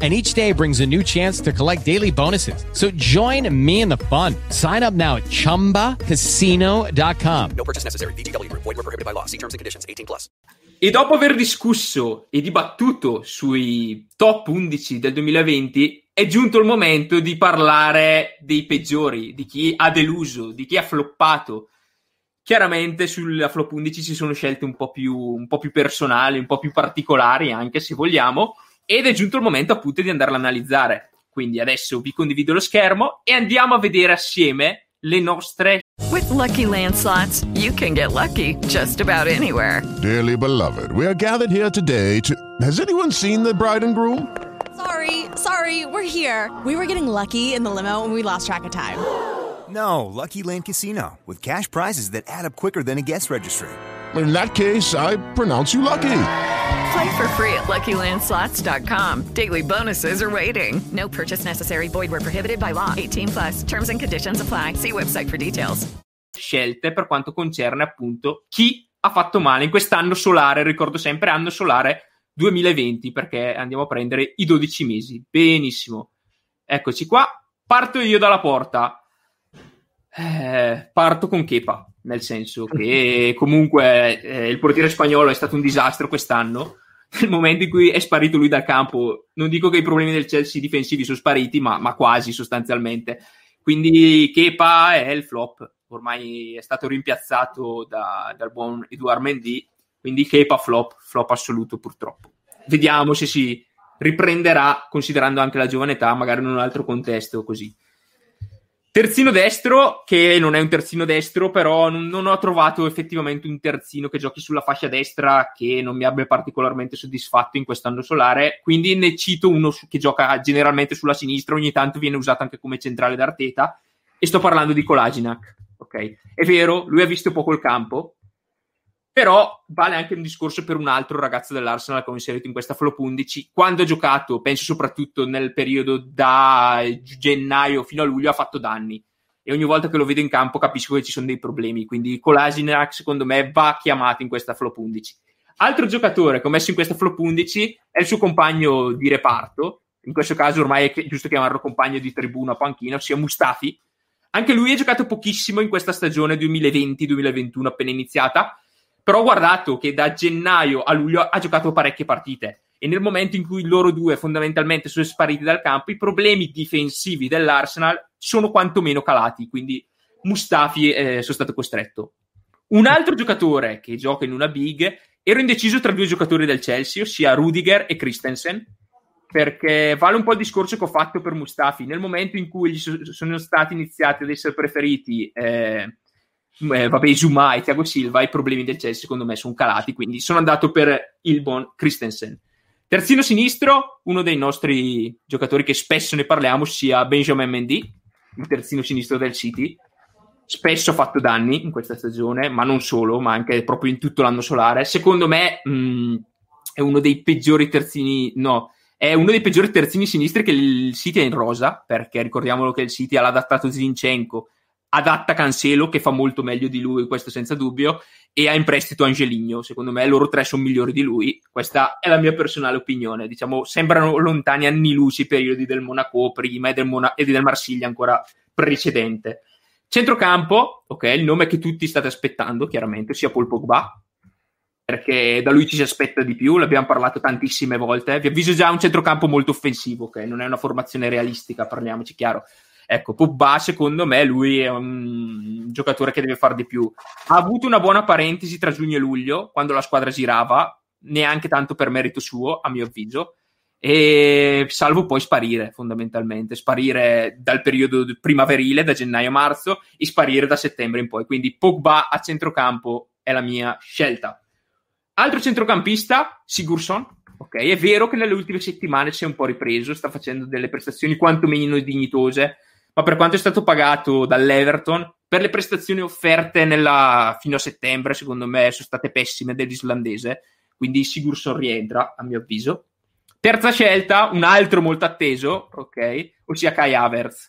and each day brings a new chance to collect daily bonuses. So join me in the fun. Sign up now at ChumbaCasino.com. No purchase necessary. VGW Group. Void were prohibited by law. See terms and conditions. 18 plus. E dopo aver discusso e dibattuto sui top 11 del 2020, è giunto il momento di parlare dei peggiori, di chi ha deluso, di chi ha floppato. Chiaramente sulla flop 11 ci sono scelte un po' più, un po' più personali, un po' più particolari, anche se vogliamo ed è giunto il momento appunto di andarla a analizzare. Quindi adesso vi condivido lo schermo e andiamo a vedere assieme le nostre With lucky landslots, you can get lucky just about anywhere. Dearly beloved, we are gathered here today to. Has anyone seen the bride and groom? Sorry, sorry, we're here. We were getting lucky in the limo and we lost track of time. No, Lucky Land Casino, with cash prizes that add up quicker than a guest registry. In that case, I pronounce you lucky. Play for free at LuckyLandSlots.com. Daily bonuses are waiting. No purchase necessary. Void where prohibited by law. 18 plus. Terms and conditions apply. See website for details. scelte per quanto concerne appunto chi ha fatto male in quest'anno solare, ricordo sempre anno solare 2020 perché andiamo a prendere i 12 mesi. Benissimo. Eccoci qua. Parto io dalla porta. Eh, parto con Kepa, nel senso che comunque eh, il portiere spagnolo è stato un disastro quest'anno. Nel momento in cui è sparito lui dal campo, non dico che i problemi del Chelsea difensivi sono spariti, ma, ma quasi sostanzialmente. Quindi Kepa è il flop, ormai è stato rimpiazzato da, dal buon Eduard Mendy, quindi Kepa flop, flop assoluto purtroppo. Vediamo se si riprenderà considerando anche la giovane età, magari in un altro contesto così. Terzino destro, che non è un terzino destro, però non, non, ho trovato effettivamente un terzino che giochi sulla fascia destra che non mi abbia particolarmente soddisfatto in quest'anno solare. Quindi ne cito uno che gioca generalmente sulla sinistra, ogni tanto viene usato anche come centrale d'Arteta. E sto parlando di Kolaginac. Ok, è vero, lui ha visto poco il campo, però vale anche un discorso per un altro ragazzo dell'Arsenal che ho inserito in questa flop 11. Quando ha giocato, penso soprattutto nel periodo da gennaio fino a luglio, ha fatto danni. E ogni volta che lo vedo in campo capisco che ci sono dei problemi. Quindi Kolasinac, secondo me, va chiamato in questa flop 11. Altro giocatore che ho messo in questa flop 11 è il suo compagno di reparto. In questo caso ormai è giusto chiamarlo compagno di tribuna a panchina, ossia Mustafi. Anche lui ha giocato pochissimo in questa stagione 2020-2021 appena iniziata però ho guardato che da gennaio a luglio ha giocato parecchie partite e nel momento in cui loro due fondamentalmente sono spariti dal campo, i problemi difensivi dell'Arsenal sono quantomeno calati, quindi Mustafi eh, sono stato costretto. Un altro giocatore che gioca in una big, ero indeciso tra due giocatori del Chelsea, ossia Rudiger e Christensen, perché vale un po' il discorso che ho fatto per Mustafi. Nel momento in cui gli so- sono stati iniziati ad essere preferiti eh, eh, vabbè, Zuma e Thiago Silva, i problemi del Chelsea secondo me sono calati, quindi sono andato per il buon Christensen. Terzino sinistro, uno dei nostri giocatori che spesso ne parliamo, sia Benjamin Mendy, il terzino sinistro del City. Spesso ha fatto danni in questa stagione, ma non solo, ma anche proprio in tutto l'anno solare. Secondo me mh, è uno dei peggiori terzini, no, è uno dei peggiori terzini sinistri che il City ha in rosa, perché ricordiamolo che il City ha adattato Zinchenko adatta Cancelo che fa molto meglio di lui, questo senza dubbio, e ha in prestito Angeligno. Secondo me loro tre sono migliori di lui. Questa è la mia personale opinione. Diciamo, sembrano lontani anni luci i periodi del Monaco prima e del, Mona- e del Marsiglia ancora precedente. Centrocampo, ok, il nome che tutti state aspettando, chiaramente, sia Paul Pogba, perché da lui ci si aspetta di più, l'abbiamo parlato tantissime volte. Vi avviso già un centrocampo molto offensivo, ok? Non è una formazione realistica, parliamoci chiaro. Ecco, Pogba, secondo me, lui è un giocatore che deve fare di più. Ha avuto una buona parentesi tra giugno e luglio, quando la squadra girava, neanche tanto per merito suo, a mio avviso, e salvo poi sparire, fondamentalmente. Sparire dal periodo primaverile, da gennaio a marzo, e sparire da settembre in poi. Quindi Pogba a centrocampo è la mia scelta. Altro centrocampista, Sigurdsson. Ok, è vero che nelle ultime settimane si è un po' ripreso, sta facendo delle prestazioni quantomeno dignitose, ma per quanto è stato pagato dall'Everton, per le prestazioni offerte nella, fino a settembre, secondo me, sono state pessime dell'islandese, quindi Sigurdsson rientra, a mio avviso. Terza scelta, un altro molto atteso, ok, ossia Kai Havertz.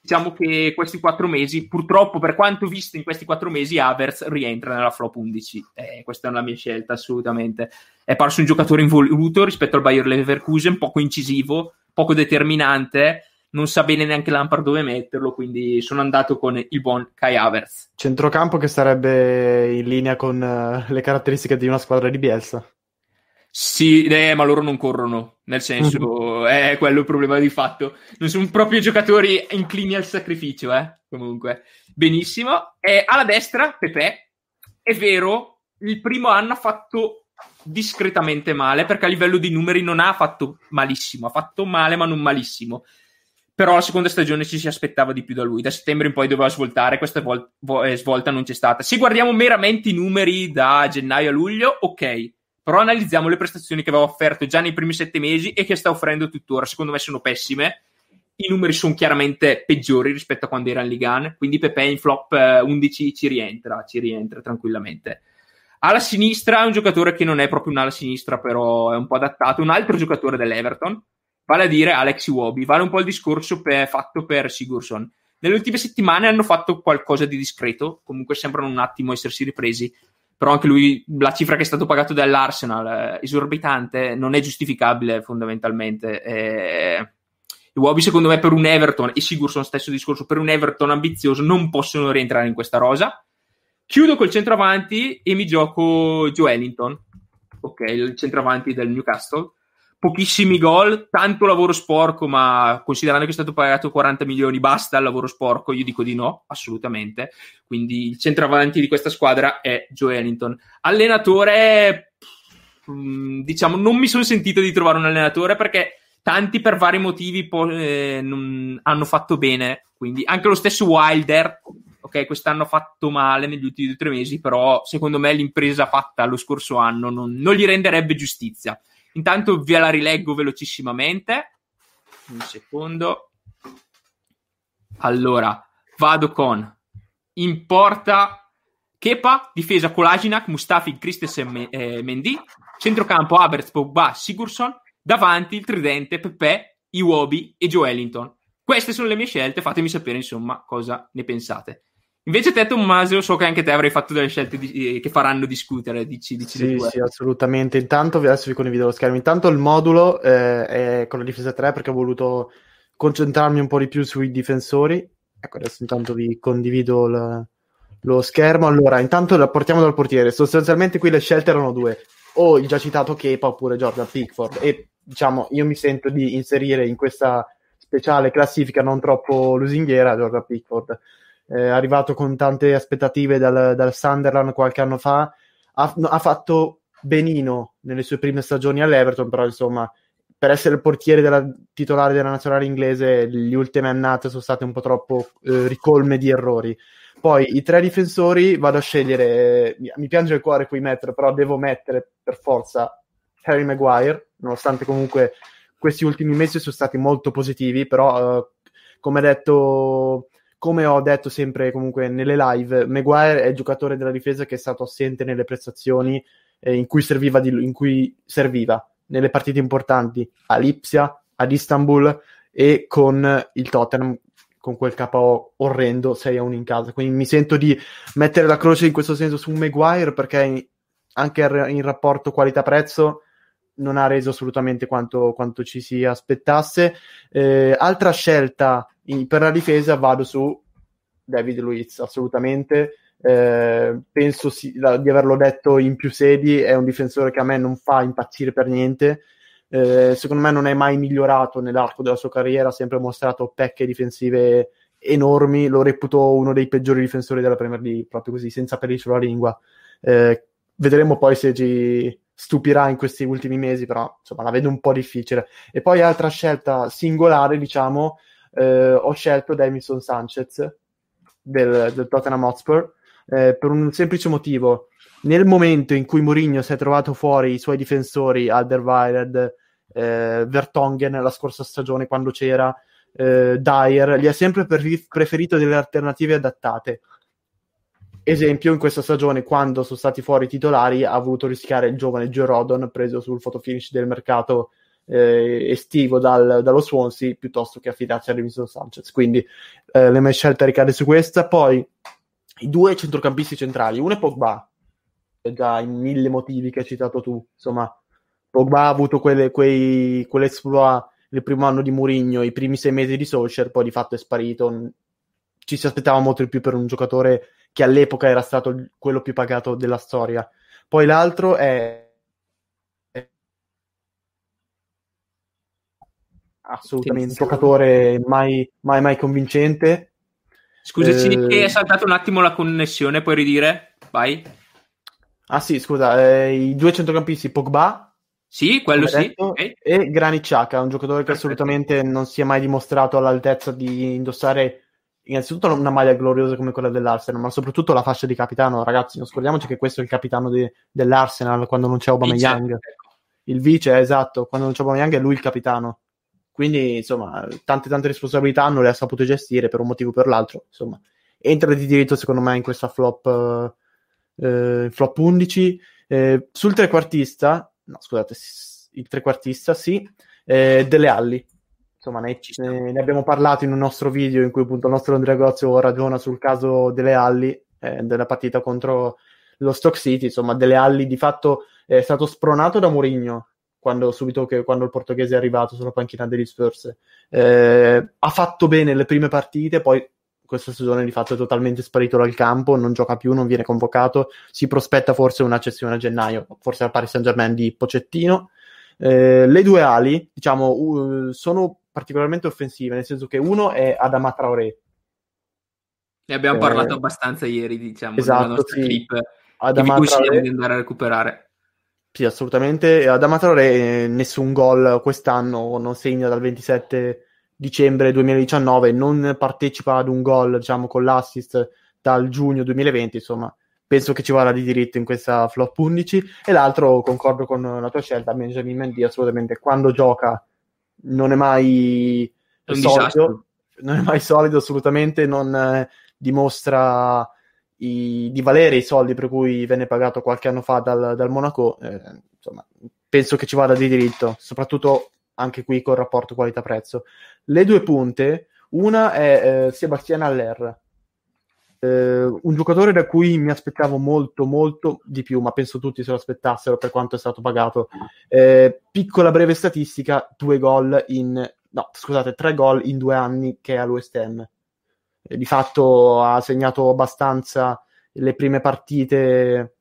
Diciamo che questi quattro mesi, purtroppo, per quanto visto in questi quattro mesi, Havertz rientra nella flop 11. Eh, questa è la mia scelta, assolutamente. È parso un giocatore involuto rispetto al Bayer Leverkusen, poco incisivo, poco determinante, non sa bene neanche Lampard dove metterlo, quindi sono andato con il buon Kai Havertz. Centrocampo che sarebbe in linea con uh, le caratteristiche di una squadra di Bielsa. Sì, eh, ma loro non corrono, nel senso, è quello il problema di fatto. Non sono proprio giocatori inclini al sacrificio, eh, comunque. Benissimo. E alla destra, Pepe, è vero, il primo anno ha fatto discretamente male, perché a livello di numeri non ha fatto malissimo, ha fatto male ma non malissimo. Però la seconda stagione ci si aspettava di più da lui. Da settembre in poi doveva svoltare, questa vol- vo- eh, svolta non c'è stata. Se guardiamo meramente i numeri da gennaio a luglio, ok però analizziamo le prestazioni che aveva offerto già nei primi sette mesi e che sta offrendo tuttora. Secondo me sono pessime. I numeri sono chiaramente peggiori rispetto a quando era in Ligan, quindi Pepe in flop 11 eh, ci rientra, ci rientra tranquillamente. Alla sinistra è un giocatore che non è proprio un'ala sinistra, però è un po' adattato, un altro giocatore dell'Everton, vale a dire Alex Iwobi. Vale un po' il discorso per, fatto per Sigurdsson. Nelle ultime settimane hanno fatto qualcosa di discreto, comunque sembrano un attimo essersi ripresi, però anche lui, la cifra che è stato pagato dall'Arsenal, eh, esorbitante, non è giustificabile fondamentalmente. Eh, I Wobby, secondo me, per un Everton, e Sigurdsson stesso discorso, per un Everton ambizioso, non possono rientrare in questa rosa. Chiudo col centravanti e mi gioco Joe Ellington, ok, il centravanti del Newcastle pochissimi gol, tanto lavoro sporco, ma considerando che è stato pagato 40 milioni, basta il lavoro sporco? Io dico di no, assolutamente. Quindi il centravanti di questa squadra è Joe Ellington. Allenatore, mm, diciamo, non mi sono sentito di trovare un allenatore perché tanti per vari motivi po- eh, non, hanno fatto bene. Quindi anche lo stesso Wilder, ok, quest'anno ha fatto male negli ultimi due o tre mesi, però secondo me l'impresa fatta lo scorso anno non, non gli renderebbe giustizia. Intanto ve la rileggo velocissimamente. Un secondo. Allora, vado con in porta Kepa, difesa Kolasinac, Mustafi, Christensen, eh, Mendy, centrocampo Havertz, Pogba, Sigurdsson, davanti il tridente Pepe, Iwobi e Joe Ellington. Queste sono le mie scelte, fatemi sapere insomma cosa ne pensate. Invece te Tommaso, so che anche te avrai fatto delle scelte di, che faranno discutere, dici, dici Sì, sì, assolutamente. Intanto, adesso vi condivido lo schermo, intanto il modulo eh, è con la difesa 3 perché ho voluto concentrarmi un po' di più sui difensori. Ecco, adesso intanto vi condivido la, lo schermo. Allora, intanto la portiamo dal portiere. Sostanzialmente qui le scelte erano due, o il già citato Kepa oppure Jordan Pickford. E diciamo, io mi sento di inserire in questa speciale classifica non troppo lusinghiera Jordan Pickford eh, arrivato con tante aspettative dal, dal Sunderland qualche anno fa, ha, ha, fatto benino nelle sue prime stagioni all'Everton, però insomma per essere il portiere della, titolare della nazionale inglese le ultime annate sono state un po' troppo eh, ricolme di errori. Poi i tre difensori vado a scegliere, mi, mi piange il cuore qui mettere, però devo mettere per forza Harry Maguire, nonostante comunque questi ultimi mesi sono stati molto positivi, però eh, come detto come ho detto sempre comunque nelle live, Maguire è il giocatore della difesa che è stato assente nelle prestazioni eh, in, cui serviva di, in cui serviva nelle partite importanti a Lipsia, ad Istanbul e con il Tottenham con quel KO orrendo 6 a 1 in casa. Quindi mi sento di mettere la croce in questo senso su Maguire perché anche in rapporto qualità-prezzo non ha reso assolutamente quanto, quanto ci si aspettasse. Eh, altra scelta per la difesa vado su David Luiz, assolutamente. Eh, penso si, la, di averlo detto in più sedi, è un difensore che a me non fa impazzire per niente. Eh, secondo me non è mai migliorato nell'arco della sua carriera, ha sempre mostrato pecche difensive enormi. Lo reputo uno dei peggiori difensori della Premier League, proprio così, senza peli sulla lingua. Eh, vedremo poi se ci stupirà in questi ultimi mesi, però insomma la vedo un po' difficile. E poi altra scelta singolare, diciamo, eh, ho scelto Davison Sanchez del, del Tottenham Hotspur eh, per un semplice motivo. Nel momento in cui Mourinho si è trovato fuori i suoi difensori, Alderweireld, eh, Vertonghen la scorsa stagione quando c'era, eh, Dyer, gli ha sempre pre- preferito delle alternative adattate. Esempio, in questa stagione, quando sono stati fuori i titolari, ha voluto rischiare il giovane Joe Rodon, preso sul fotofinish del mercato eh, estivo dal- dallo Swansea, piuttosto che affidarsi a Remington Sanchez. Quindi eh, le mie scelte ricade su questa. Poi i due centrocampisti centrali, uno è Pogba, già in mille motivi che hai citato tu. Insomma, Pogba ha avuto quelle, quei, quell'esploit il primo anno di Mourinho, i primi sei mesi di Solskjaer, poi di fatto è sparito. Ci si aspettava molto di più per un giocatore che all'epoca era stato quello più pagato della storia. Poi l'altro è assolutamente un giocatore mai, mai, mai convincente. Scusaci, Eh, che è saltato un attimo la connessione, puoi ridire? Vai. Ah sì, scusa, eh, i due centrocampisti Pogba Sì, quello sì. detto, ok. e Granit Xhaka, un giocatore che Perfetto. assolutamente non si è mai dimostrato all'altezza di indossare innanzitutto una maglia gloriosa come quella dell'Arsenal, ma soprattutto la fascia di capitano. Ragazzi, non scordiamoci che questo è il capitano de- dell'Arsenal quando non c'è Aubameyang. Vice, ecco. Il vice, esatto, quando non c'è Aubameyang è lui il capitano. Quindi, insomma, tante tante responsabilità non le ha sapute gestire per un motivo o per l'altro. Insomma, entra di diritto secondo me in questa flop, eh, flop 11. Eh, sul trequartista, no, scusate, il trequartista, sì, eh, delle Alli. Insomma, ne, ne- abbiamo parlato in un nostro video in cui appunto il nostro Andrea Gozio ragiona sul caso delle Alli, eh, della partita contro lo Stock City. Insomma, delle Alli di fatto è stato spronato da Mourinho quando, subito che, quando il portoghese è arrivato sulla panchina degli Spurs. Eh, ha fatto bene le prime partite, poi questa stagione di fatto è totalmente sparito dal campo, non gioca più, non viene convocato, si prospetta forse una cessione a gennaio, forse al Paris Saint Germain di Pocettino. Eh, le due ali, diciamo, uh, sono particolarmente offensive, nel senso che uno è Adama Traoré. Ne abbiamo Eh, parlato abbastanza ieri, diciamo, esatto, nella nostra sì. clip, Adama consigliamo Traoré, di andare a recuperare. sì, assolutamente. Adama Traoré, eh, nessun gol quest'anno, non segna dal 27 dicembre 2019, non partecipa ad un gol, diciamo, con l'assist dal giugno 2020, insomma, penso che ci vada di diritto in questa flop 11. E l'altro, concordo con la tua scelta, Benjamin Mendy, assolutamente, quando gioca non è mai È solido, disastro. non è mai solido, assolutamente, non eh, dimostra i- di valere i soldi per cui venne pagato qualche anno fa dal, dal Monaco. eh, insomma, penso che ci vada di diritto, soprattutto anche qui col rapporto qualità-prezzo. Le due punte, una è eh, Sebastian Aller, eh, un giocatore da cui mi aspettavo molto, molto di più, ma penso tutti se lo aspettassero per quanto è stato pagato. Eh, piccola breve statistica, due gol in, no, scusate, tre gol in due anni che è all'West Ham. Eh, di fatto ha segnato abbastanza le prime partite,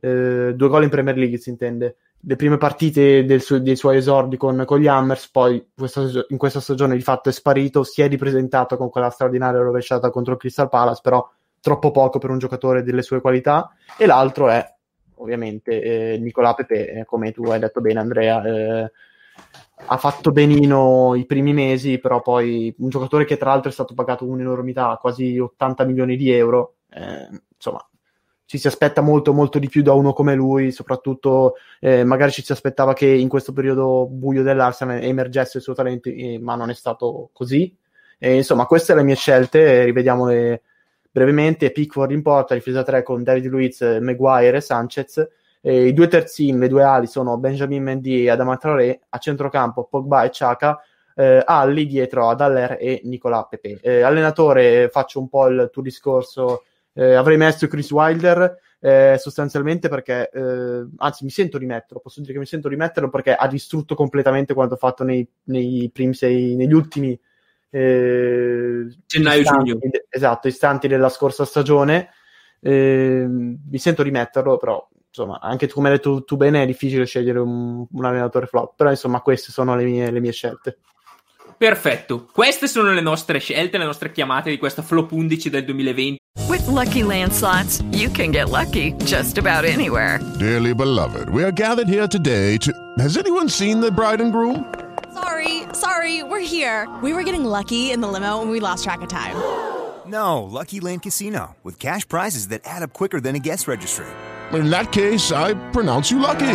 eh, due gol in Premier League si intende, le prime partite suo- dei suoi esordi con, con gli Hammers, poi questa- in questa stagione di fatto è sparito, si è ripresentato con quella straordinaria rovesciata contro il Crystal Palace, però troppo poco per un giocatore delle sue qualità, e l'altro è ovviamente eh, Nicolà Pepe, eh, come tu hai detto bene Andrea, eh, ha fatto benino i primi mesi, però poi un giocatore che tra l'altro è stato pagato un'enormità, quasi 80 milioni di euro, eh, insomma ci si aspetta molto molto di più da uno come lui, soprattutto eh, magari ci si aspettava che in questo periodo buio dell'Arsenal emergesse il suo talento, eh, ma non è stato così. E, insomma, queste le mie scelte, rivediamole brevemente. Pickford in porta, difesa 3 con David Luiz, Maguire e Sanchez. E I due terzini, le due ali sono Benjamin Mendy e Adama Traoré, a centrocampo Pogba e Chaka, eh, Ali dietro ad Aller e Nicolà Pepe. Eh, allenatore, faccio un po' il tuo discorso, eh, avrei messo Chris Wilder eh, sostanzialmente perché, eh, anzi mi sento di metterlo, posso dire che mi sento di metterlo perché ha distrutto completamente quanto fatto nei, nei primi sei, negli ultimi eh, Gennaio, istanti, giugno. esatto, istanti della scorsa stagione. Eh, mi sento di metterlo, però insomma, anche tu, come hai detto tu bene, è difficile scegliere un, un allenatore flop, però insomma queste sono le mie, le mie scelte. Perfetto, queste sono le nostre scelte, le nostre chiamate di questa flop 11 del 2020. With Lucky Land slots, you can get lucky just about anywhere. Dearly beloved, we are gathered here today to. Has anyone seen the bride and groom? Sorry, sorry, we're here. We were getting lucky in the limo and we lost track of time. No, Lucky Land Casino, with cash prizes that add up quicker than a guest registry. In that case, I pronounce you lucky.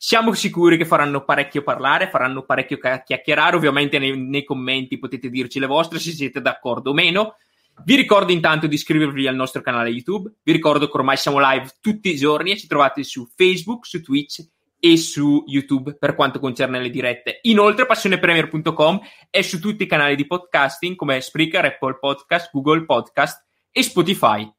siamo sicuri che faranno parecchio parlare, faranno parecchio chiacchierare. Ovviamente nei, nei commenti potete dirci le vostre se siete d'accordo o meno. Vi ricordo intanto di iscrivervi al nostro canale YouTube. Vi ricordo che ormai siamo live tutti i giorni e ci trovate su Facebook, su Twitch e su YouTube per quanto concerne le dirette. Inoltre, passionepremier.com è su tutti i canali di podcasting come Spreaker, Apple Podcast, Google Podcast e Spotify.